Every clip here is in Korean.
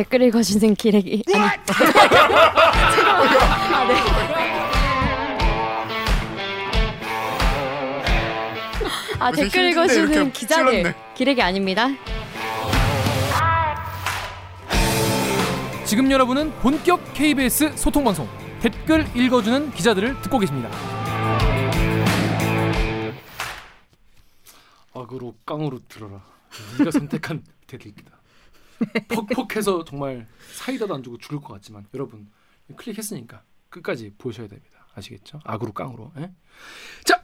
댓글 읽어주는 기레기. 아니. 아, 네. 아, 댓글 읽어주는 기자들. 기레기 아닙니다. 지금 여러분은 본격 KBS 소통 방송 댓글 읽어주는 기자들을 듣고 계십니다. 악으로 깡으로 들어라. 네가 선택한 대들기다. 퍽퍽해서 정말 사이다도 안 주고 죽을 것 같지만 여러분 클릭했으니까 끝까지 보셔야 됩니다. 아시겠죠? 악으로 깡으로. 에? 자,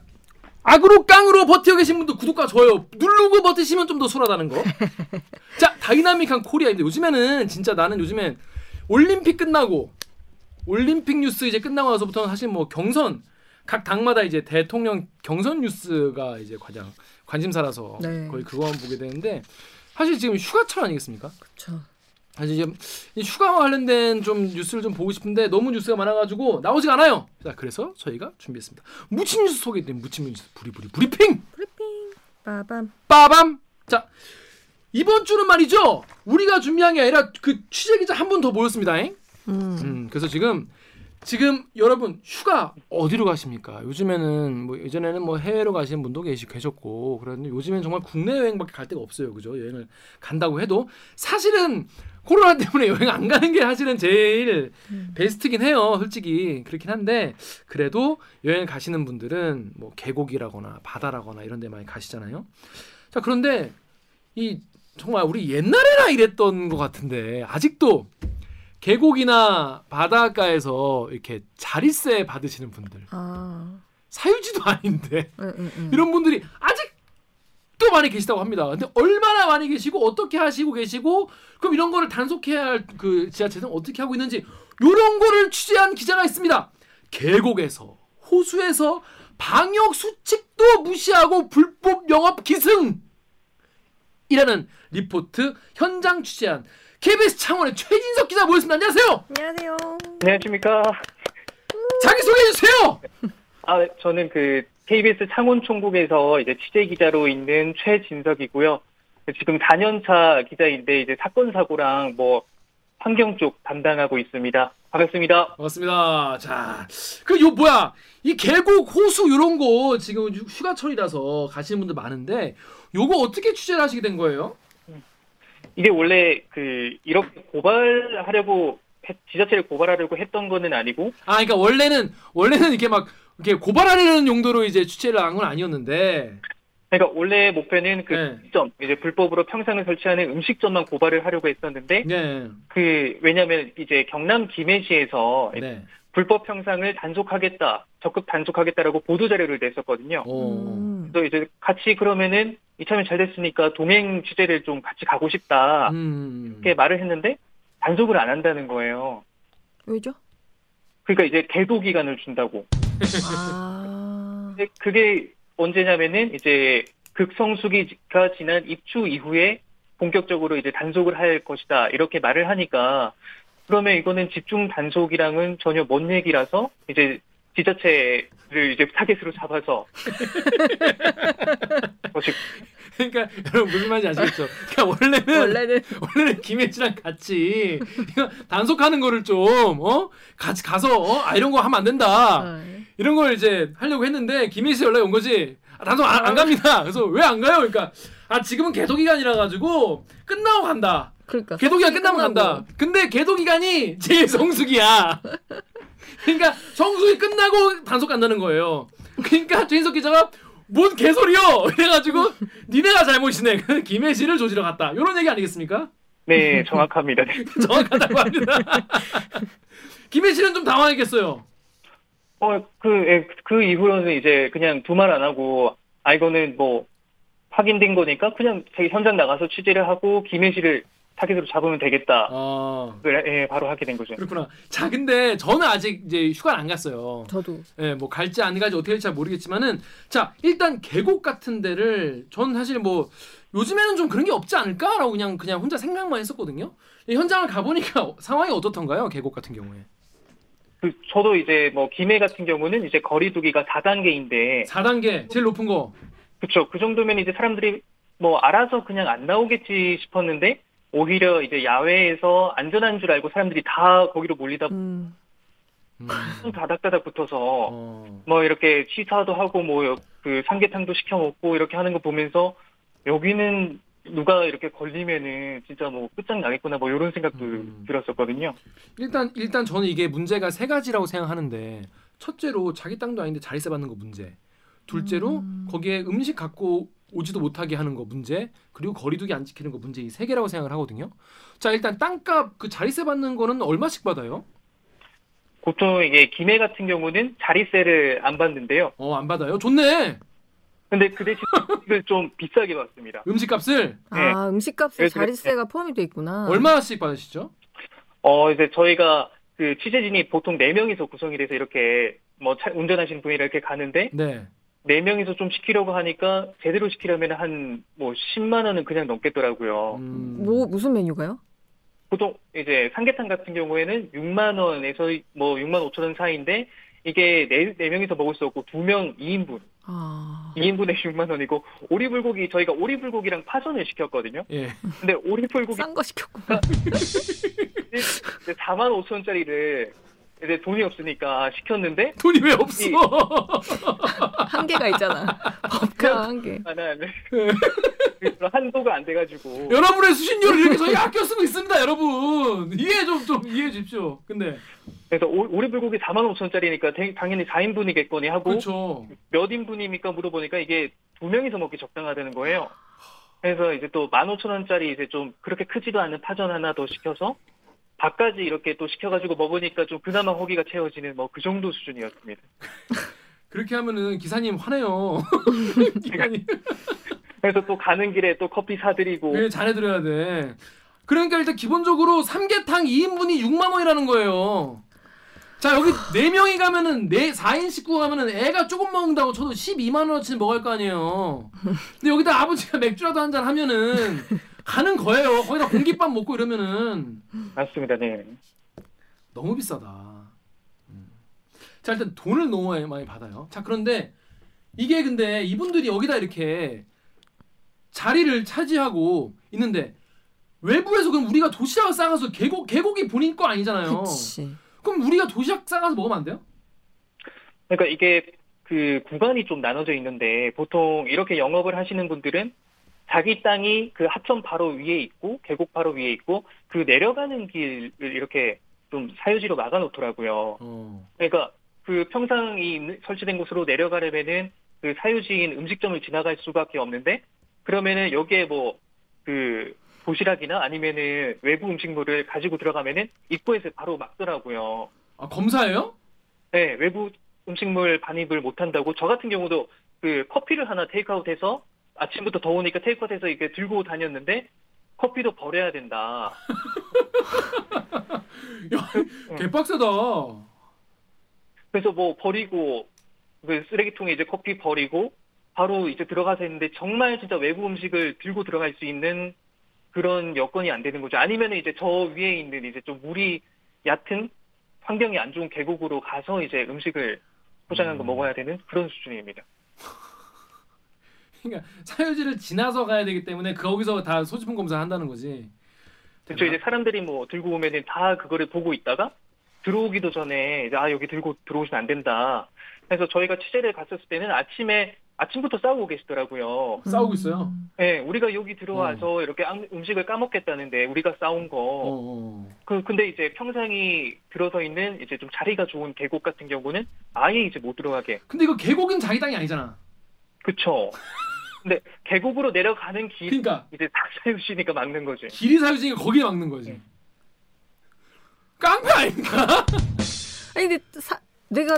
악으로 깡으로 버텨 계신 분도 구독과 좋아요 누르고 버티시면 좀 더 수월하다는 거. 자, 다이나믹한 코리아인데 요즘에는 진짜 나는 요즘엔 올림픽 끝나고 올림픽 뉴스 이제 끝나고 나서부터는 사실 뭐 경선 각 당마다 이제 대통령 경선 뉴스가 이제 가장 관심사라서 네. 거의 그거만 보게 되는데 사실 지금 휴가철 아니겠습니까? 그렇죠. 사실 지금 이 휴가와 관련된 좀 뉴스를 좀 보고 싶은데 너무 뉴스가 많아가지고 나오지가 않아요. 자 그래서 저희가 준비했습니다. 무침 뉴스 소개된 무침 뉴스 부리부리 브리핑 브리핑 빠밤. 빠밤. 자 이번 주는 말이죠. 우리가 준비한 게 아니라 그 취재 기자 한 분 더 모였습니다. 잉? 음. 음, 그래서 지금 지금 여러분 휴가 어디로 가십니까? 요즘에는 뭐 예전에는 뭐 해외로 가시는 분도 계시 계셨고 그런데 요즘엔 정말 국내 여행밖에 갈 데가 없어요. 그죠? 여행을 간다고 해도 사실은 코로나 때문에 여행 안 가는 게 사실은 제일 음. 베스트긴 해요. 솔직히 그렇긴 한데 그래도 여행 가시는 분들은 뭐 계곡이라거나 바다라거나 이런 데 많이 가시잖아요. 자, 그런데 이 정말 우리 옛날에나 이랬던 것 같은데 아직도 계곡이나 바닷가에서 이렇게 자릿세 받으시는 분들 아. 사유지도 아닌데 응, 응, 응. 이런 분들이 아직도 많이 계시다고 합니다. 근데 얼마나 많이 계시고 어떻게 하시고 계시고 그럼 이런 거를 단속해야 할 그 지자체는 어떻게 하고 있는지 이런 거를 취재한 기자가 있습니다. 계곡에서 호수에서 방역 수칙도 무시하고 불법 영업 기승 이라는 리포트 현장 취재한 KBS 창원의 최진석 기자 모였습니다. 안녕하세요. 안녕하세요. 안녕하십니까. 자기 소개해 주세요. 아, 네, 저는 그 KBS 창원 총국에서 이제 취재 기자로 있는 최진석이고요. 지금 4년차 기자인데 이제 사건 사고랑 뭐 환경 쪽 담당하고 있습니다. 반갑습니다. 반갑습니다. 자, 그 요 뭐야 이 계곡 호수 이런 거 지금 휴- 휴가철이라서 가시는 분들 많은데 요거 어떻게 취재를 하시게 된 거예요? 이게 원래 그 이렇게 고발하려고 했- 지자체를 고발하려고 했던 거는 아니고 아, 그러니까 원래는 원래는 이렇게 막 이렇게 고발하려는 용도로 이제 취재를 한 건 아니었는데. 그러니까 원래 목표는 그 네. 음식점 이제 불법으로 평상을 설치하는 음식점만 고발을 하려고 했었는데 네. 그 왜냐하면 이제 경남 김해시에서 네. 불법 평상을 단속하겠다, 적극 단속하겠다라고 보도 자료를 냈었거든요. 오. 음. 그래서 이제 같이 그러면은 이참에 잘 됐으니까 동행 취재를 좀 같이 가고 싶다 음. 이렇게 말을 했는데 단속을 안 한다는 거예요. 왜죠? 그러니까 이제 계도 기간을 준다고. 아. 근데 그게 언제냐면은 이제 극성수기가 지난 입추 이후에 본격적으로 이제 단속을 할 것이다 이렇게 말을 하니까 그러면 이거는 집중 단속이랑은 전혀 먼 얘기라서 이제 지자체를 이제 타겟으로 잡아서 그러니까 여러분 무슨 말인지 아시겠죠? 그러니까 원래는 원래는 원래는 김혜지랑 같이 단속하는 거를 좀 어? 같이 가서 어? 아 이런 거 하면 안 된다. 어. 이런 걸 이제 하려고 했는데 김혜지 씨 연락이 온 거지. 아, 단속 안, 안 갑니다. 그래서 왜 안 가요? 그러니까 아 지금은 개도 기간이라 가지고 끝나고 간다. 그러니까 개도 기간 끝나면 간다. 근데 개도 기간이 제일 성수기야. 그러니까 성수기 끝나고 단속 간다는 거예요. 그러니까 최인석 기자가 뭔 개소리요? 이래가지고 니네가 잘못이네. 김혜지를 조지러 갔다. 이런 얘기 아니겠습니까? 네 정확합니다. 정확하다고 합니다. 김혜지는 좀 당황했겠어요. 어 그 예, 그 이후로는 이제 그냥 두말 안 하고 아 이거는 뭐 확인된 거니까 그냥 제 현장 나가서 취재를 하고 김혜시를 타겟으로 잡으면 되겠다. 아 그래, 예, 바로 하게 된 거죠. 그렇구나. 자 근데 저는 아직 이제 휴가를 안 갔어요. 저도 예, 뭐 갈지 안 갈지 어떻게 될지 잘 모르겠지만은 자 일단 계곡 같은 데를 전 사실 뭐 요즘에는 좀 그런 게 없지 않을까라고 그냥 그냥 혼자 생각만 했었거든요. 이 현장을 가보니까 상황이 어떻던가요? 계곡 같은 경우에 그 저도 이제 뭐 김해 같은 경우는 이제 거리두기가 4단계인데 4단계 제일 높은 거. 그쵸 그 정도면 이제 사람들이 뭐 알아서 그냥 안 나오겠지 싶었는데 오히려 이제 야외에서 안전한 줄 알고 사람들이 다 거기로 몰리다 음. 음. 다닥다닥 붙어서 어. 뭐 이렇게 시사도 하고 뭐 그 삼계탕도 시켜 먹고 이렇게 하는 거 보면서 여기는 누가 이렇게 걸리면은 진짜 뭐 끝장 나겠구나 뭐 이런 생각도 음. 들었었거든요. 일단 일단 저는 이게 문제가 세 가지라고 생각하는데 첫째로 자기 땅도 아닌데 자리세 받는 거 문제. 둘째로 음. 거기에 음식 갖고 오지도 못하게 하는 거 문제. 그리고 거리두기 안 지키는 거 문제 이 세 개라고 생각을 하거든요. 자 일단 땅값 그 자리세 받는 거는 얼마씩 받아요? 보통 이게 김해 같은 경우는 자리세를 안 받는데요. 어 안 받아요. 좋네. 근데 그 대신 이걸 좀 비싸게 받습니다. 음식값을 아 음식값에 자릿세가 포함이 돼 있구나. 얼마씩 받으시죠? 어 이제 저희가 그 취재진이 보통 네 명이서 구성이 돼서 이렇게 뭐 차- 운전하시는 분이 이렇게 가는데 네. 네 명이서 좀 시키려고 하니까 제대로 시키려면 한 뭐 10만 원은 그냥 넘겠더라고요. 음. 뭐 무슨 메뉴가요? 보통 이제 삼계탕 같은 경우에는 6만 원에서 뭐 6만 5천 원 사이인데 이게 네, 네 명이서 먹을 수 없고 두 명 2인분, 아 2인분에 6만 원이고 오리불고기 저희가 오리불고기랑 파전을 시켰거든요. 예. 근데 오리불고기 싼 거 시켰구나. 4만 5천 원짜리를 이제 돈이 없으니까 시켰는데 돈이 왜 없어? 한계가 있잖아. 법과 한계. 하나는 그래서 한도가 안 돼가지고 여러분의 수신료를 이렇게 저희가 아껴 쓰고 있습니다, 여러분. 이해 좀 좀 이해해 주십시오. 근데 그래서 오- 오리불고기 4만 5천 원짜리니까 당연히 4인분이겠거니 하고 그렇죠. 몇 인분입니까 물어보니까 이게 두 명이서 먹기 적당하다는 거예요. 그래서 이제 또 15,000원짜리 이제 좀 그렇게 크지도 않은 파전 하나 더 시켜서 밥까지 이렇게 또 시켜가지고 먹으니까 좀 그나마 허기가 채워지는 뭐 그 정도 수준이었습니다. 그렇게 하면은 기사님 화내요. 기사님 그래서 또 가는 길에 또 커피 사드리고 왜 잘해드려야 돼. 그러니까 일단 기본적으로 삼계탕 2인분이 6만 원이라는 거예요. 자 여기 4명이 가면은 4, 4인 식구가 가면은 애가 조금 먹는다고 쳐도 12만 원어치는 먹을 거 아니에요. 근데 여기다 아버지가 맥주라도 한 잔 하면은 가는 거예요. 거기다 공깃밥 먹고 이러면은 맞습니다. 네. 너무 비싸다. 음. 자 일단 돈을 너무 많이- 많이 받아요. 자 그런데 이게 근데 이분들이 여기다 이렇게 자리를 차지하고 있는데 외부에서 그럼 우리가 도시락을 싸가서 계곡 계곡이 본인 거 아니잖아요. 그치. 그럼 우리가 도시락 싸가서 먹으면 안 돼요? 그러니까 이게 그 구간이 좀 나눠져 있는데 보통 이렇게 영업을 하시는 분들은 자기 땅이 그 하천 바로 위에 있고 계곡 바로 위에 있고 그 내려가는 길을 이렇게 좀 사유지로 막아놓더라고요. 어. 그러니까 그 평상이 설치된 곳으로 내려가려면은 그 사유지인 음식점을 지나갈 수밖에 없는데 그러면은 여기에 뭐 그 도시락이나 아니면은 외부 음식물을 가지고 들어가면은 입구에서 바로 막더라고요. 아 검사예요? 네, 외부 음식물 반입을 못 한다고 저 같은 경우도 그 커피를 하나 테이크아웃해서 아침부터 더우니까 테이크아웃해서 이렇게 들고 다녔는데 커피도 버려야 된다. 야, 개빡세다. 그래서 뭐 버리고 그 쓰레기통에 이제 커피 버리고 바로 이제 들어가서 했는데 정말 진짜 외부 음식을 들고 들어갈 수 있는 그런 여건이 안 되는 거죠. 아니면 이제 저 위에 있는 이제 좀 물이 얕은 환경이 안 좋은 계곡으로 가서 이제 음식을 포장한 거 음. 먹어야 되는 그런 수준입니다. 그러니까 사유지를 지나서 가야 되기 때문에 거기서 다 소지품 검사 한다는 거지. 그렇죠. 이제 사람들이 뭐 들고 오면은 다 그거를 보고 있다가 들어오기도 전에 이제 아 여기 들고 들어오시면 안 된다. 그래서 저희가 취재를 갔었을 때는 아침에 아침부터 싸우고 계시더라고요. 싸우고 있어요. 네, 우리가 여기 들어와서 이렇게 ამ- 음식을 까먹겠다는데 우리가 싸운 거. 어, 어. 그 근데 이제 평상이 들어서 있는 이제 좀 자리가 좋은 계곡 같은 경우는 아예 이제 못 들어가게. 근데 이거 계곡은 자기 땅이 아니잖아. 그쵸. 근데 계곡으로 내려가는 길 그러니까 이제 다 사유시니까 막는 거지. 길이 사유지니까 거기에 막는 거지. 네. 깡패 아닙니까? 아니 근데 사, 내가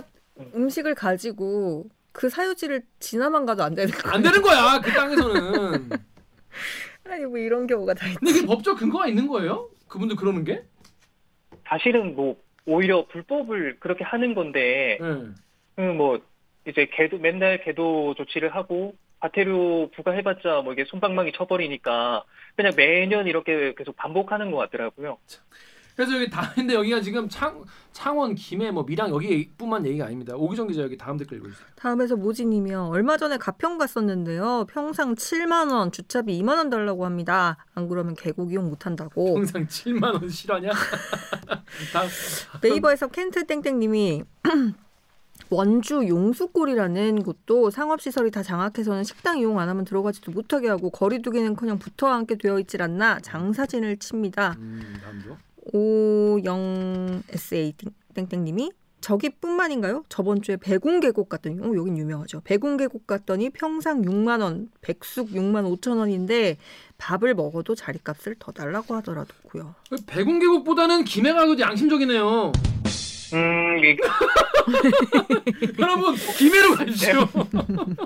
음식을 가지고 그 사유지를 지나만 가도 안 되는 거안 되는 거야 그 땅에서는. 아니 뭐 이런 경우가 다 있지. 근데 그게 법적 근거가 있는 거예요? 그분들 그러는 게? 사실은 뭐 오히려 불법을 그렇게 하는 건데 네. 그뭐 이제 개도 맨날 개도 조치를 하고 과태료 부과해봤자 뭐 이게 손방망이 쳐버리니까 그냥 매년 이렇게 계속 반복하는 것 같더라고요. 그래서 여기 다 근데 여기가 지금 창 창원, 김해, 뭐 밀양 여기뿐만 얘기가 아닙니다. 오기정 기자 여기 다음 댓글 있어요. 다음에서 모진이며 얼마 전에 가평 갔었는데요. 평상 7만 원, 주차비 2만 원 달라고 합니다. 안 그러면 계곡 이용 못 한다고. 평상 7만 원 실화냐? 다 네이버에서 켄트 땡땡님이 원주 용수골이라는 곳도 상업시설이 다 장악해서는 식당 이용 안 하면 들어가지도 못하게 하고 거리두기는커녕 붙어 앉게 되어 있질 않나 장사진을 칩니다. 음. 오영 SA 땡땡님이 저기뿐만인가요? 저번 주에 백운계곡 갔더니 어, 여긴 유명하죠. 백운계곡 갔더니 평상 6만 원, 백숙 6만 5천 원인데 밥을 먹어도 자리값을 더 달라고 하더라고요. 백운계곡보다는 김해가 더 양심적이네요. 음, 여러분 김해로 가십시오.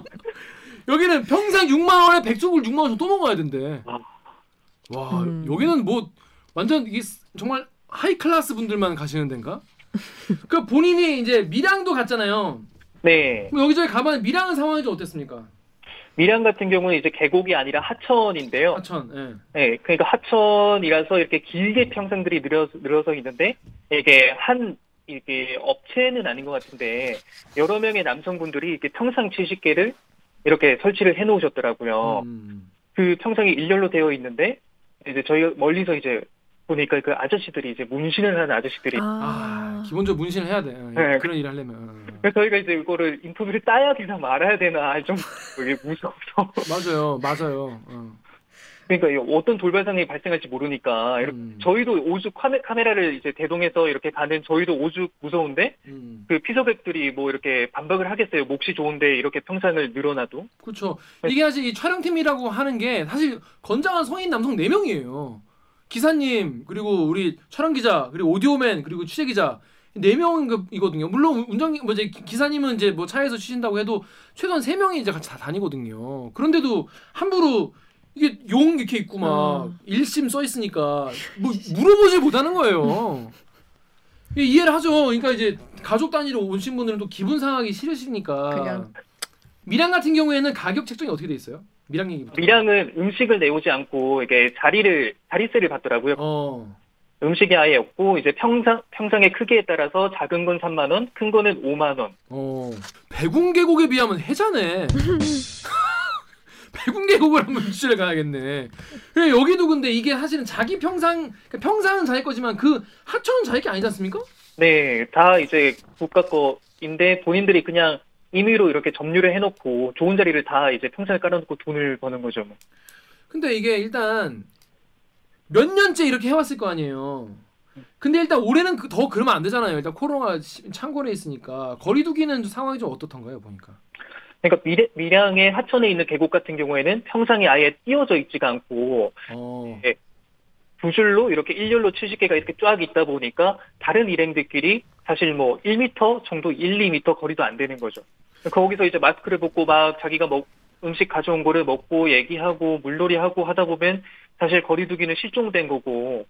여기는 평상 6만 원에 백숙을 6만 원또 먹어야 된대. 아. 와 음. 여기는 뭐 완전 이게 정말 high class 분들만 가시는 데인가? 그 본인이 이제 밀양도 갔잖아요. 네. 여기저기 가면 밀양은 상황이 좀 어땠습니까? 밀양 같은 경우는 이제 계곡이 아니라 하천인데요. 하천. 예. 네, 그러니까 하천이라서 이렇게 길게 평상들이 늘어서, 늘어서 있는데 이게 한 이게 업체는 아닌 것 같은데 여러 명의 남성분들이 이렇게 평상 70개를 이렇게 설치를 해놓으셨더라고요. 음. 그 평상이 일렬로 되어 있는데 이제 저희가 멀리서 이제 보니까 그 아저씨들이 이제 문신을 하는 아저씨들이 아, 기본적으로 문신을 해야 돼. 예, 네. 그런 일을 하려면. 그래서 저희가 이제 이거를 인터뷰를 따야 되나 말아야 되나 좀 되게 무서워서 맞아요, 맞아요. 어. 그러니까 이 어떤 돌발 상황이 발생할지 모르니까 이렇게 음. 저희도 오죽 카메, 카메라를 이제 대동해서 이렇게 가는 저희도 오죽 무서운데 음. 그 피서객들이 뭐 이렇게 반박을 하겠어요. 몫이 좋은데 이렇게 평상을 늘어놔도. 그렇죠. 이게 사실 이 촬영팀이라고 하는 게 사실 건장한 성인 남성 4명이에요. 기사님, 그리고 우리 촬영 기자, 그리고 오디오맨, 그리고 취재 기자. 네 명이거든요. 물론 운전 뭐 이제 기사님은 이제 뭐 차에서 쉬신다고 해도 최소한 세 명이 이제 같이 다 다니거든요. 그런데도 함부로 이게 용 이렇게 있고 막 음. 일심 써 있으니까 뭐 물어보질 못하는 거예요. 이해를 하죠. 그러니까 이제 가족 단위로 오신 분들은 또 기분 상하기 싫으시니까. 그냥. 밀양 같은 경우에는 가격 책정이 어떻게 돼 있어요? 밀양 얘기부터. 밀양은 음식을 내오지 않고 이게 자리를 자리세를 받더라고요. 어. 음식이 아예 없고 이제 평상 평상의 크기에 따라서 작은 건 3만 원, 큰 거는 5만 원. 어. 백운 계곡에 비하면 해자네. 백운 계곡을 한번 유치를 가야겠네. 그래, 여기도 근데 이게 사실은 자기 평상 그러니까 평상은 자기 거지만 그 하천은 자기 게 아니지 않습니까? 네, 다 이제 국가 거인데 본인들이 그냥 임의로 이렇게 점유를 해놓고 좋은 자리를 다 이제 평상에 깔아놓고 돈을 버는 거죠. 뭐. 근데 이게 일단 몇 년째 이렇게 해왔을 거 아니에요. 근데 일단 올해는 그- 더 그러면 안 되잖아요. 일단 코로나가 시- 창궐해 있으니까 거리두기는 상황이 좀 어떻던가요, 보니까. 그러니까 미래, 밀양의 하천에 있는 계곡 같은 경우에는 평상이 아예 띄어져 있지가 않고 어. 두 줄로 이렇게 일렬로 70개가 이렇게 쫙 있다 보니까 다른 일행들끼리 사실 뭐 1m 정도 1, 2m 거리도 안 되는 거죠. 거기서 이제 마스크를 벗고 막 자기가 먹 음식 가져온 거를 먹고 얘기하고 물놀이하고 하다 보면 사실 거리두기는 실종된 거고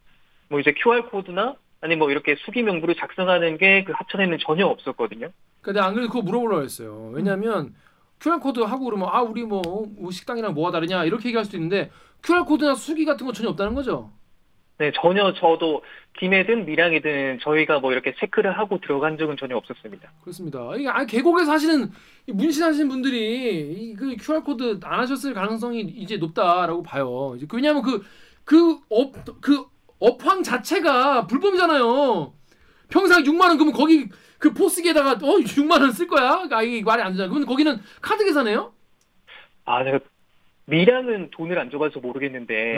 뭐 이제 QR 코드나 아니 뭐 이렇게 수기 명부를 작성하는 게 그 하천에는 전혀 없었거든요. 내가 안 그래도 그거 물어보려고 했어요. 왜냐면 QR 코드 하고 그러면 아 우리 뭐, 뭐 식당이랑 뭐가 다르냐 이렇게 얘기할 수도 있는데 QR 코드나 수기 같은 거 전혀 없다는 거죠. 네, 전혀 저도 김해든 밀양이든 저희가 뭐 이렇게 체크를 하고 들어간 적은 전혀 없었습니다. 그렇습니다. 이게 아 계곡에서 사실은 이 문신하시는 분들이 이 그 QR 코드 안 하셨을 가능성이 이제 높다라고 봐요. 이제 그- 왜냐하면 그 그업그 그 업황 자체가 불법이잖아요. 평상 6만 원 그러면 거기 그 포스기에다가 어 6만 원 쓸 거야? 아 이게 말이 안 되잖아. 그러면 거기는 카드 계산해요? 아, 제가 밀양은 돈을 안 줘봐서 모르겠는데 네.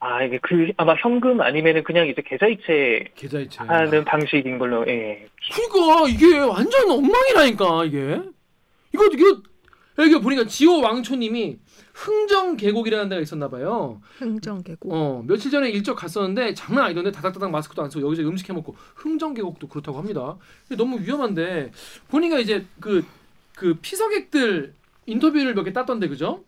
아 이게 그 아마 현금 아니면은 그냥 이제 계좌이체 계좌이체. 하는 방식인 걸로 예. 그러니까 이게 완전 엉망이라니까 이게. 이거 이거 여기 보니까 지호 왕초님이 흥정 계곡이라는 데가 있었나 봐요. 흥정 계곡. 어 며칠 전에 일적 갔었는데 장난 아니던데 다닥다닥 마스크도 안 쓰고 여기서 음식 해 먹고 흥정 계곡도 그렇다고 합니다. 너무 위험한데 보니까 이제 그그 피서객들 인터뷰를 몇 개 땄던데 그죠?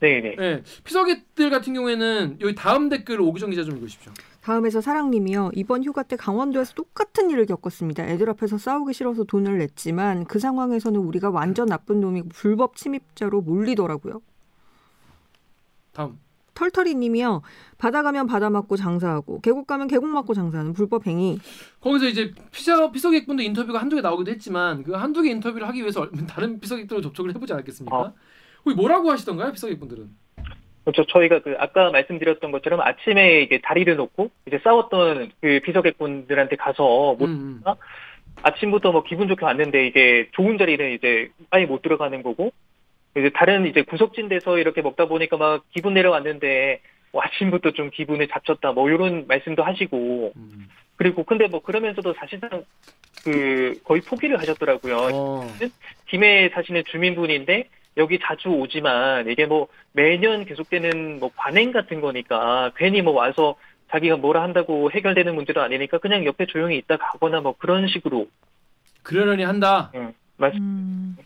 네네. 예. 피서객들 같은 경우에는 여기 다음 댓글 오기정 기자 좀 읽으십시오. 다음에서 사랑님이요. 이번 휴가 때 강원도에서 똑같은 일을 겪었습니다. 애들 앞에서 싸우기 싫어서 돈을 냈지만 그 상황에서는 우리가 완전 나쁜 놈이고 불법 침입자로 몰리더라고요. 다음. 털털이 님이요. 바다 가면 바다 맞고 장사하고 계곡 가면 계곡 맞고 장사하는 불법 행위. 거기서 이제 피자 피서객분들 인터뷰가 한두 개 나오기도 했지만 그 한두 개 인터뷰를 하기 위해서 다른 피서객들로 접촉을 해보지 않았겠습니까? 어. 거기 뭐라고 하시던가요, 피서객분들은? 그렇죠. 저희가 그 아까 말씀드렸던 것처럼 아침에 이게 다리를 놓고 이제 싸웠던 그 비서객분들한테 가서 뭐 음, 음. 아침부터 뭐 기분 좋게 왔는데 이게 좋은 자리는 이제 아예 못 들어가는 거고 이제 다른 이제 구석진 데서 이렇게 먹다 보니까 막 기분 내려왔는데 뭐 아침부터 좀 기분을 잡쳤다 뭐 이런 말씀도 하시고 음. 그리고 근데 뭐 그러면서도 사실상 그 거의 포기를 하셨더라고요. 어. 김해에 사시는 주민분인데 여기 자주 오지만 이게 뭐 매년 계속되는 뭐 관행 같은 거니까 괜히 뭐 와서 자기가 뭐라 한다고 해결되는 문제도 아니니까 그냥 옆에 조용히 있다 가거나 뭐 그런 식으로 그러려니 한다. 예, 말씀 음.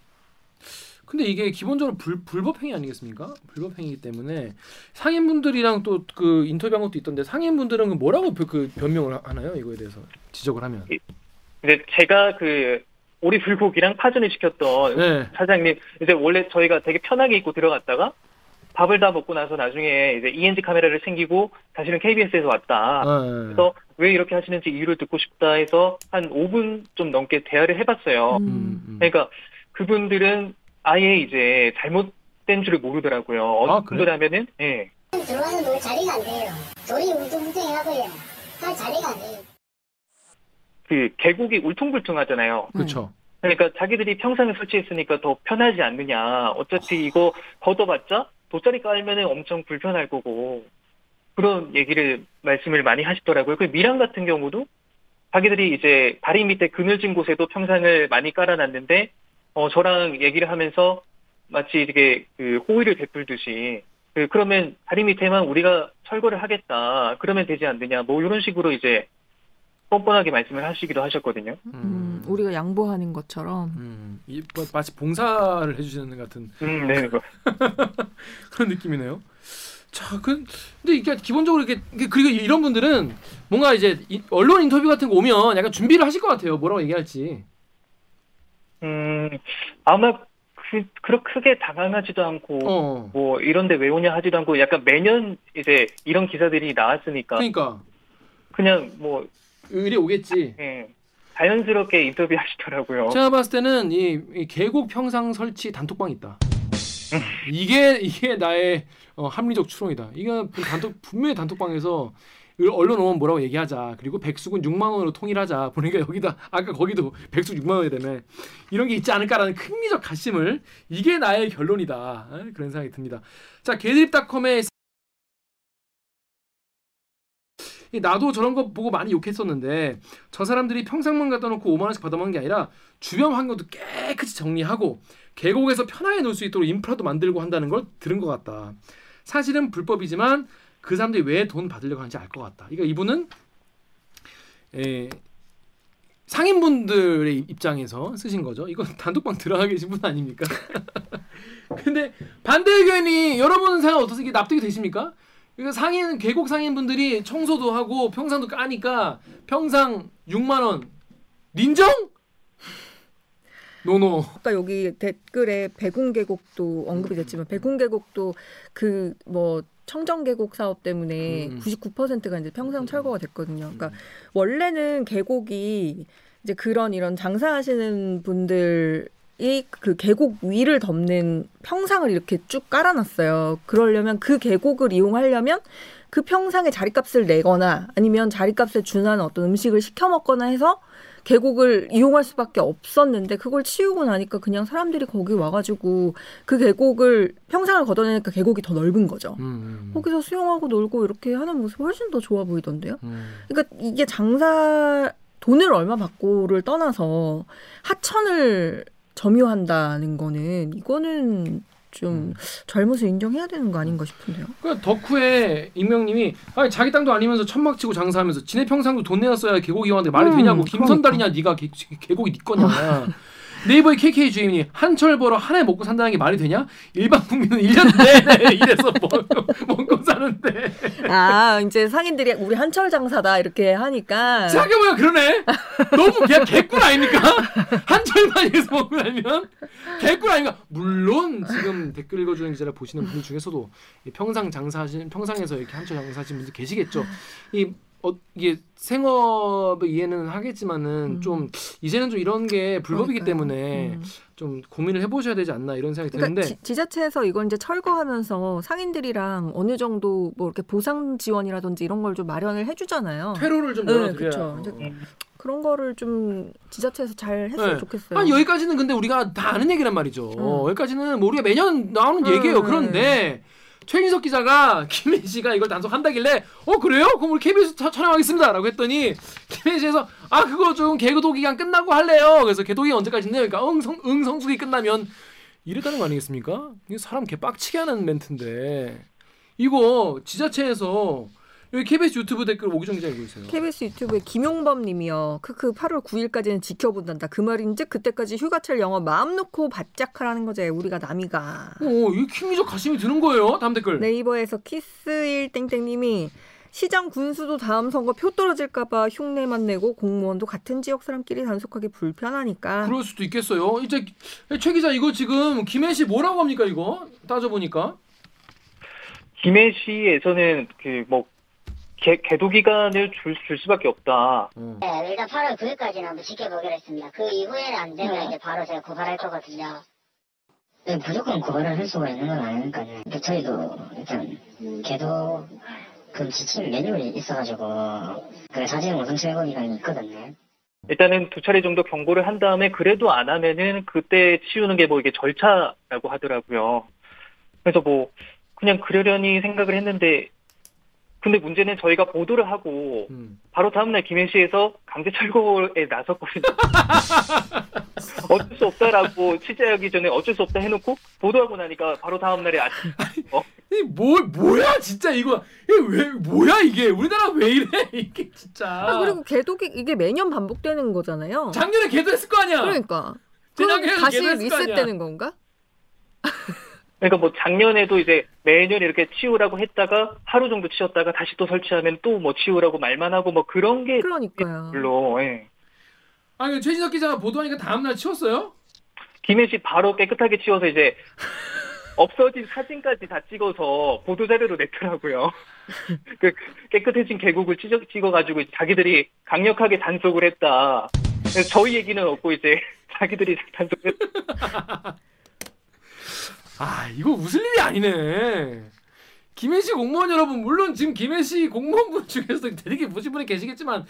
근데 이게 기본적으로 불, 불법 행위 아니겠습니까? 불법 행위이기 때문에 상인분들이랑 또 그 인터뷰한 것도 있던데 상인분들은 그 뭐라고 그- 그 변명을 하나요? 이거에 대해서 지적을 하면. 근데 제가 그 오리 불고기랑 파전을 시켰던 네. 사장님 이제 원래 저희가 되게 편하게 입고 들어갔다가 밥을 다 먹고 나서 나중에 이제 ENG 카메라를 챙기고 사실은 KBS에서 왔다. 어, 예. 그래서 왜 이렇게 하시는지 이유를 듣고 싶다 해서 한 5분 좀 넘게 대화를 해봤어요. 음. 음, 음. 그러니까 그분들은 아예 이제 잘못된 줄을 모르더라고요. 아, 어떤 분들 하면은 예. 들어가는 뭐 자리가 안 돼요. 돌이 울퉁불퉁해하고요. 다 자리가 안 돼요. 그 계곡이 울퉁불퉁하잖아요. 그렇죠. 그러니까 자기들이 평상에 설치했으니까 더 편하지 않느냐. 어차피 이거 걷어봤자 돗자리 깔면은 엄청 불편할 거고 그런 얘기를 말씀을 많이 하시더라고요. 그 미랑 같은 경우도 자기들이 이제 다리 밑에 그늘진 곳에도 평상을 많이 깔아놨는데 어 저랑 얘기를 하면서 마치 이게 그 호의를 베풀듯이 그 그러면 다리 밑에만 우리가 철거를 하겠다 그러면 되지 않느냐 뭐 이런 식으로 이제 뻔뻔하게 말씀을 하시기도 하셨거든요. 음, 우리가 양보하는 것처럼. 음, 이, 뭐, 마치 봉사를 해주시는 것 같은 음, 네. 그- 그런 느낌이네요. 자, 그, 근데 이게 기본적으로 이렇게 그리고 이런 분들은 뭔가 이제 이- 언론 인터뷰 같은 거 오면 약간 준비를 하실 것 같아요. 뭐라고 얘기할지. 음, 아마 그, 그렇게 크게 당황하지도 않고, 어, 뭐, 이런데 왜 오냐 하지도 않고, 약간 매년 이제 이런 기사들이 나왔으니까, 그러니까 그냥 뭐, 의리 오겠지. 예, 자연스럽게 인터뷰 하시더라고요. 제가 봤을 때는 이, 이 계곡 평상 설치 단톡방 있다. 이게 이게 나의 어, 합리적 추론이다. 이거 그 단톡 분명히 단톡방에서 언론 오면 뭐라고 얘기하자. 그리고 백숙은 6만 원으로 통일하자. 보니까 여기다 아까 거기도 백숙 6만 원이라며 이런 게 있지 않을까라는 흥미적 가심을 이게 나의 결론이다. 어? 그런 생각이 듭니다. 자 개드립닷컴의 이 나도 저런 거 보고 많이 욕했었는데 저 사람들이 평상만 갖다 놓고 5만 원씩 받아먹는 게 아니라 주변 환경도 깨끗이 정리하고 계곡에서 편하게 놀 수 있도록 인프라도 만들고 한다는 걸 들은 것 같다. 사실은 불법이지만 그 사람들이 왜 돈 받으려고 하는지 알 것 같다. 그러니까 이분은 에, 상인분들의 입장에서 쓰신 거죠. 이거 단독방 들어가 계신 분 아닙니까? 근데 반대 의견이 여러분 생각 어떠세요? 납득이 되십니까? 이거 상인 계곡 상인분들이 청소도 하고 평상도 까니까 평상 6만 원 인정? 노노. 아까 여기 댓글에 백운 계곡도 언급이 됐지만 백운 계곡도 그뭐 청정 계곡 사업 때문에 음. 99%가 이제 평상 철거가 됐거든요. 그러니까 원래는 계곡이 이제 그런 이런 장사하시는 분들 이 그 계곡 위를 덮는 평상을 이렇게 쭉 깔아놨어요. 그러려면 그 계곡을 이용하려면 그 평상에 자리값을 내거나 아니면 자리값에 준하는 어떤 음식을 시켜 먹거나 해서 계곡을 이용할 수밖에 없었는데 그걸 치우고 나니까 그냥 사람들이 거기 와가지고 그 계곡을 평상을 걷어내니까 계곡이 더 넓은 거죠. 음, 거기서 수영하고 놀고 이렇게 하는 모습 이 훨씬 더 좋아 보이던데요. 음. 그러니까 이게 장사 돈을 얼마 받고를 떠나서 하천을 점유한다는 거는 이거는 좀 음. 잘못을 인정해야 되는 거 아닌가 싶은데요. 그 덕후의 익명님이 아니 자기 땅도 아니면서 천막 치고 장사하면서 지네 평상도 돈 내었어야 계곡 이용하는데 말이 음, 되냐고 김선달이냐 네가 계, 계곡이 네 거냐 네이버의 KK 주임이 한철 벌어 한 해 먹고 산다는 게 말이 되냐? 일반 국민은 1년 내내 일해서 먹, 먹고 사는데. 아 이제 상인들이 우리 한철 장사다 이렇게 하니까 생각해보면 그러네. 너무 그냥 개꿀 아닙니까? 한철만 해서 먹고 살면 개꿀 아닌가? 물론 지금 댓글 읽어주는 기자를 보시는 분들 중에서도 이 평상 장사하시는 평상에서 이렇게 한철 장사하시는 분들 계시겠죠. 이 어, 이게 생업을 이해는 하겠지만은 음. 좀 이제는 좀 이런 게 불법이기 그러니까요. 때문에 음. 좀 고민을 해보셔야 되지 않나 이런 생각이 그러니까 드는데 지, 자체에서 이걸 이제 철거하면서 상인들이랑 어느 정도 뭐 이렇게 보상 지원이라든지 이런 걸 좀 마련을 해주잖아요. 퇴로를 좀 네. 이제 어. 그런 거를 좀 지자체에서 잘 했으면 네. 좋겠어요. 아니 여기까지는 근데 우리가 다 아는 얘기란 말이죠. 음. 여기까지는 뭐 우리가 매년 나오는 음. 얘기예요. 그런데 최인석 기자가 김혜진 씨가 이걸 단속한다길래 어 그래요? 그럼 우리 KBS 차- 촬영하겠습니다라고 했더니 김혜진 씨에서 아 그거 좀 개도 기간 끝나고 할래요. 그래서 개도 기간 언제까지인데요? 그러니까 응성 응성수기 끝나면 이랬다는 거 아니겠습니까? 이게 사람 개 빡치게 하는 멘트인데 이거 지자체에서 여기 KBS 유튜브 댓글 오기정 기자 읽고 있어요. KBS 유튜브에 김용범 님이요. 크크 8월 9일까지는 지켜본단다. 그 말인즉 그때까지 휴가철 영어 마음 놓고 바짝 하라는 거지. 우리가 남이가. 어, 이 킹미적 가심이 드는 거예요. 다음 댓글. 네이버에서 키스일 땡땡 님이 시장 군수도 다음 선거 표 떨어질까봐 흉내만 내고 공무원도 같은 지역 사람끼리 단속하기 불편하니까 그럴 수도 있겠어요. 이제 최 기자 이거 지금 김혜 씨 뭐라고 합니까 이거 따져 보니까 김해 시에서는 그 뭐 개도 기간을 줄, 줄 수밖에 없다. 네, 일단 8월 9일까지는 한번 지켜보기로 했습니다. 그 이후에는 안 되면 이제 바로 제가 고발할 거거든요. 네, 무조건 고발을 할 수가 있는 건 아니니까요. 근데 저희도 일단 걔도 그 지침 매뉴얼이 있어가지고 그 사진 우선 기간이 있거든요. 일단은 두 차례 정도 경고를 한 다음에 그래도 안 하면은 그때 치우는 게 뭐 이게 절차라고 하더라고요. 그래서 뭐 그냥 그러려니 생각을 했는데 근데 문제는 저희가 보도를 하고 음. 바로 다음날 김해시에서 강제 철거에 나섰거든요. 어쩔 수 없다라고 취재하기 전에 어쩔 수 없다 해놓고 보도하고 나니까 바로 다음날에 아침 이뭐 뭐야 진짜 이거 이게 왜 뭐야 이게 우리나라 왜 이래 이게 진짜. 아, 그리고 개독이 이게 매년 반복되는 거잖아요. 작년에 걔도 했을 거 아니야. 그러니까 그럼 다시 걔도 했을 거 아니야. 리셋되는 건가? 그러니까 뭐 작년에도 이제 매년 이렇게 치우라고 했다가 하루 정도 치웠다가 다시 또 설치하면 또 뭐 치우라고 말만 하고 뭐 그런 게 그러니까요. 별로 예. 아니 최진석 기자가 보도하니까 다음 날 치웠어요? 김해시 바로 깨끗하게 치워서 이제 없어진 사진까지 다 찍어서 보도 자료로 냈더라고요. 그 깨끗해진 계곡을 찍어, 찍어가지고 자기들이 강력하게 단속을 했다. 그래서 저희 얘기는 없고 이제 자기들이 단속을 했다. 아 이거 웃을 일이 아니네. 김해시 공무원 여러분 물론 지금 김해시 공무원분 중에서 되게 보신 분이 계시겠지만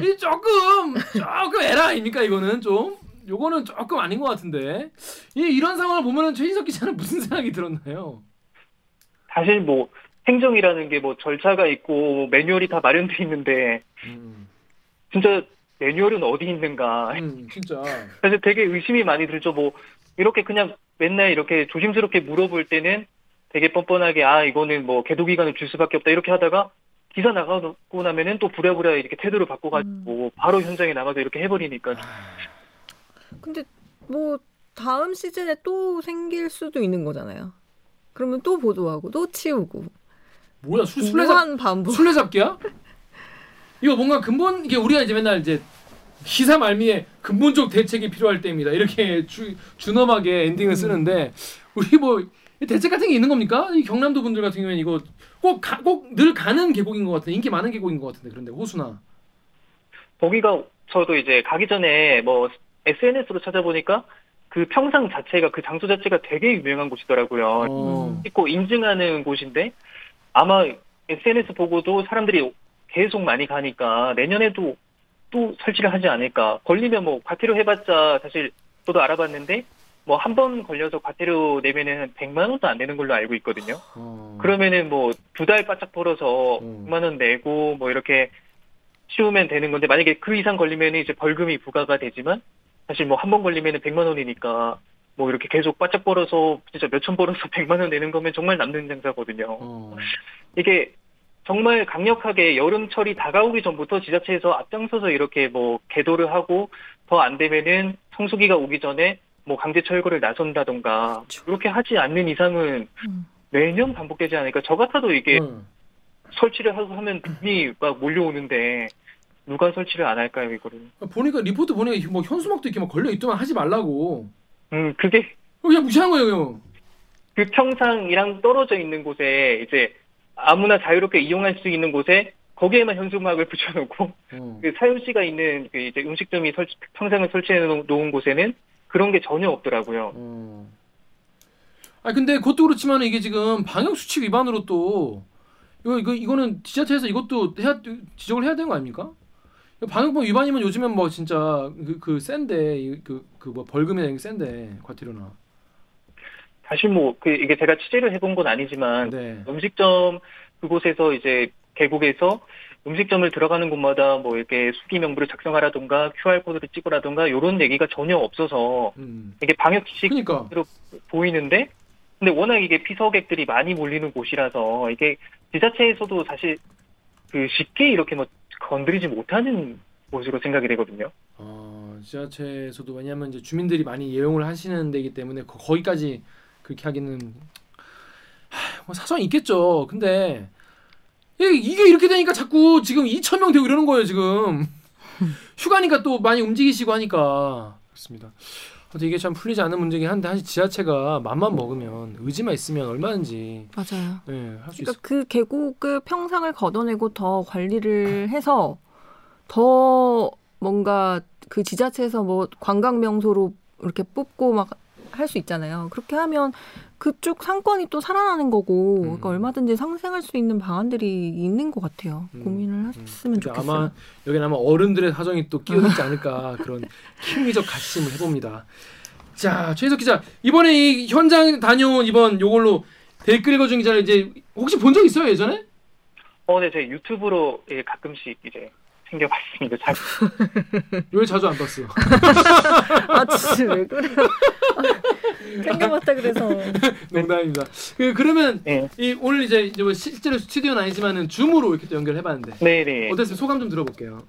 이 조금 조금 에라 아닙니까 이거는 좀 요거는 조금 아닌 것 같은데 이 이런 상황을 보면은 최인석 기자는 무슨 생각이 들었나요? 사실 뭐 행정이라는 게 뭐 절차가 있고 매뉴얼이 다 마련돼 있는데 음, 진짜 매뉴얼은 어디 있는가. 음 진짜 사실 되게 의심이 많이 들죠. 뭐 이렇게 그냥 맨날 이렇게 조심스럽게 물어볼 때는 되게 뻔뻔하게 아 이거는 뭐 계도 기간을 줄 수밖에 없다 이렇게 하다가 기사 나가고 나면은 또 부랴부랴 이렇게 태도를 바꿔가지고 바로 현장에 나가서 이렇게 해버리니까 근데 뭐 다음 시즌에 또 생길 수도 있는 거잖아요. 그러면 또 보도하고 또 치우고 뭐야 술 술래잡 반복. 술래잡기야? 이거 뭔가 근본 이게 우리가 이제 맨날 이제 기사 말미에 근본적 대책이 필요할 때입니다. 이렇게 주, 준엄하게 엔딩을 쓰는데 우리 뭐 대책 같은 게 있는 겁니까? 이 경남도 분들 같은 경우에는 이거 꼭꼭 늘 가는 계곡인 것 같은데 인기 많은 계곡인 것 같은데 그런데 호수나 거기가 저도 이제 가기 전에 뭐 SNS로 찾아보니까 그 평상 자체가 그 장소 자체가 되게 유명한 곳이더라고요. 어. 찍고 인증하는 곳인데 아마 SNS 보고도 사람들이 계속 많이 가니까 내년에도 또 설치를 하지 않을까. 걸리면 뭐 과태료 해봤자 사실 저도 알아봤는데 뭐 한 번 걸려서 과태료 내면은 100만 원도 안 되는 걸로 알고 있거든요. 어. 그러면은 뭐 두 달 바짝 벌어서 음. 100만 원 내고 뭐 이렇게 치우면 되는 건데 만약에 그 이상 걸리면은 이제 벌금이 부과가 되지만 사실 뭐 한 번 걸리면은 100만 원이니까 뭐 이렇게 계속 바짝 벌어서 진짜 몇천 벌어서 100만 원 내는 거면 정말 남는 장사거든요. 어. 이게 정말 강력하게 여름철이 다가오기 전부터 지자체에서 앞장서서 이렇게 뭐 개도를 하고 더 안 되면은 성수기가 오기 전에 뭐 강제 철거를 나선다던가 그렇죠. 그렇게 하지 않는 이상은 음. 매년 반복되지 않으니까 저 같아도 이게 응. 설치를 하고 하면 돈이 막 몰려오는데 누가 설치를 안 할까요 이거를? 보니까 리포트 보니까 뭐 현수막도 이렇게 막 걸려 있더만 하지 말라고. 음 그게 그냥 무시한 거예요. 그 평상이랑 떨어져 있는 곳에 이제 아무나 자유롭게 이용할 수 있는 곳에 거기에만 현수막을 붙여놓고 어. 그 사유 씨가 있는 그 이제 음식점이 설치, 평상을 설치해 놓- 놓은 곳에는 그런 게 전혀 없더라고요. 어. 아 근데 그것도 그렇지만 이게 지금 방역 수칙 위반으로 또 이거 이거 이거는 지자체에서 이것도 해야 지적을 해야 되는 거 아닙니까? 방역법 위반이면 요즘엔 뭐 진짜 그, 그 센데 그 그 뭐 벌금이나 이런 게 센데 과태료나. 사실 뭐 그 이게 제가 취재를 해본 건 아니지만 네. 음식점 그곳에서 이제 계곡에서 음식점을 들어가는 곳마다 뭐 이렇게 수기 명부를 작성하라던가 QR 코드를 찍으라던가 이런 얘기가 전혀 없어서 음. 이게 방역 지식 그러니까. 보이는데 근데 워낙 이게 피서객들이 많이 몰리는 곳이라서 이게 지자체에서도 사실 그 쉽게 이렇게 뭐 건드리지 못하는 곳으로 생각이 되거든요. 어, 지자체에서도 왜냐하면 이제 주민들이 많이 이용을 하시는 데이기 때문에 거, 거기까지 그렇게 하기는 하, 뭐 사정이 있겠죠. 근데 이게, 이게 이렇게 되니까 자꾸 지금 2천 명 되고 이러는 거예요 지금. 휴가니까 또 많이 움직이시고 하니까 그렇습니다. 이게 참 풀리지 않는 문제긴 한데 사실 지자체가 맘만 먹으면 의지만 있으면 얼마든지 맞아요. 예, 할수 그러니까 있을 그 계곡을 평상을 걷어내고 더 관리를 해서 더 뭔가 그 지자체에서 뭐 관광 명소로 이렇게 뽑고 막 할 수 있잖아요. 그렇게 하면 그쪽 상권이 또 살아나는 거고 그러니까 음. 얼마든지 상생할 수 있는 방안들이 있는 것 같아요. 음. 고민을 했으면 근데 좋겠어요. 아마 여기는 아마 어른들의 사정이 또 끼어들지 않을까 그런 심리적 가심을 해봅니다. 자 최희석 기자 이번에 이 현장 다녀온 이번 요걸로 댓글 읽어준 기자를 이제 혹시 본 적 있어요 예전에? 어, 네, 제 유튜브로 예, 가끔씩 이제 챙겨봤습니다. 자, 왜 자주 안 봤어? 아 진짜 왜 그래요? 챙겨봤다 그래서 농담입니다. 그 그러면 네, 이 오늘 이제 이제 뭐 실제로 스튜디오는 아니지만은 줌으로 이렇게 또 연결해봤는데 네, 네. 어땠어요? 소감 좀 들어볼게요.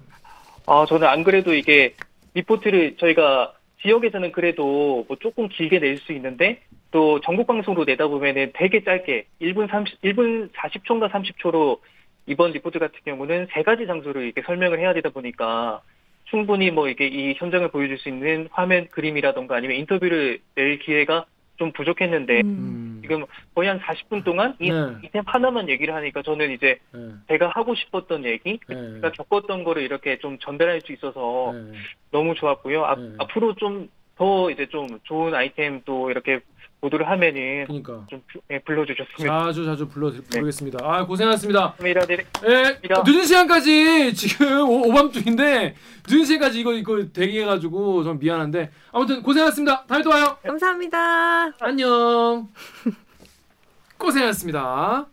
아, 저는 안 그래도 이게 리포트를 저희가 지역에서는 그래도 뭐 조금 길게 낼 수 있는데 또 전국 방송으로 내다 보면은 되게 짧게 1분 30, 1분 40초인가 30초로 이번 리포트 같은 경우는 세 가지 장소를 이렇게 설명을 해야 되다 보니까 충분히 뭐 이게 이 현장을 보여줄 수 있는 화면 그림이라던가 아니면 인터뷰를 낼 기회가 좀 부족했는데 음. 음. 지금 거의 한 40분 동안 이 네. 이템 하나만 얘기를 하니까 저는 이제 네. 제가 하고 싶었던 얘기, 네. 제가 겪었던 거를 이렇게 좀 전달할 수 있어서 네. 너무 좋았고요. 앞, 네. 앞으로 좀 더 이제 좀 좋은 아이템 또 이렇게 보도를 하면은 그러니까 좀 부- 예, 불러주셨으면 자주 자주 불러 부르겠습니다. 아 고생하셨습니다. 좋겠습니다. 네, 예, 입니다. 늦은 시간까지 지금 오, 오밤 중인데 늦은 시간까지 이거 이거 대기해가지고 좀 미안한데 아무튼 고생하셨습니다. 다음에 또 와요. 감사합니다. 안녕. 고생하셨습니다.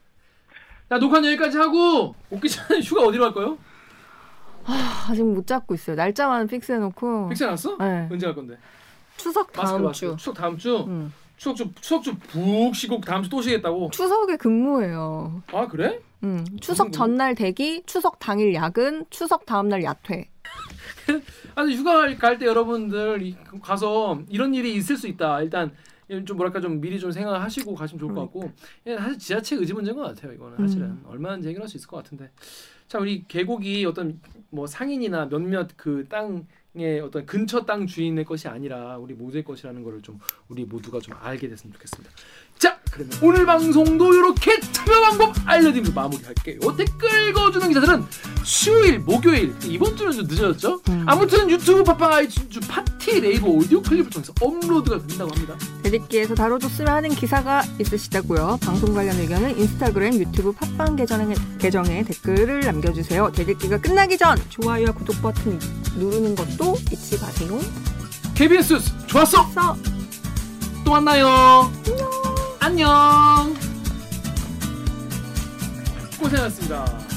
자 녹화는 여기까지 하고 오기 전에 휴가 어디로 갈 거예요? 아, 아직 못 잡고 있어요. 날짜만 fix해놓고 fix 해놨어? 네. 언제 갈 건데? 추석 마스크 다음 마스크. 주. 추석 다음 주. 음. 추석 주 추석 주북 쉬고 다음 주 또 쉬겠다고. 추석에 근무해요. 아 그래? 음, 추석? 전날 대기, 추석 당일 야근, 추석 다음날 야퇴. 아니 휴가 갈 때 여러분들 이- 가서 이런 일이 있을 수 있다. 일단 좀 뭐랄까 좀 미리 좀 생각하시고 가시면 좋을 것 같고 예, 사실 지자체 의지 문제인 것 같아요. 이거는 사실은 음. 얼마든지 해결할 수 있을 것 같은데 자 우리 계곡이 어떤 뭐 상인이나 몇몇 그 땅 의 어떤 근처 땅 주인의 것이 아니라 우리 모두의 것이라는 거를 좀 우리 모두가 좀 알게 됐으면 좋겠습니다. 자 그러면 오늘 방송도 이렇게 방법 알려드리면서 마무리할게요. 댓글 읽어주는 기자들은 수요일, 목요일 이번 주는 좀 늦어졌죠? 음. 아무튼 유튜브 팟빵 아이튠즈 팟티 네이버 오디오 클립을 통해서 업로드가 된다고 합니다. 대립기에서 다뤄줬으면 하는 기사가 있으시다고요. 방송 관련 의견은 인스타그램, 유튜브 팟빵 계정에, 계정에 댓글을 남겨주세요. 대립기가 끝나기 전 좋아요와 구독 버튼 누르는 것도 잊지 마세요. KBS 좋았어. 써. 또 만나요. 안녕. 고생하셨습니다.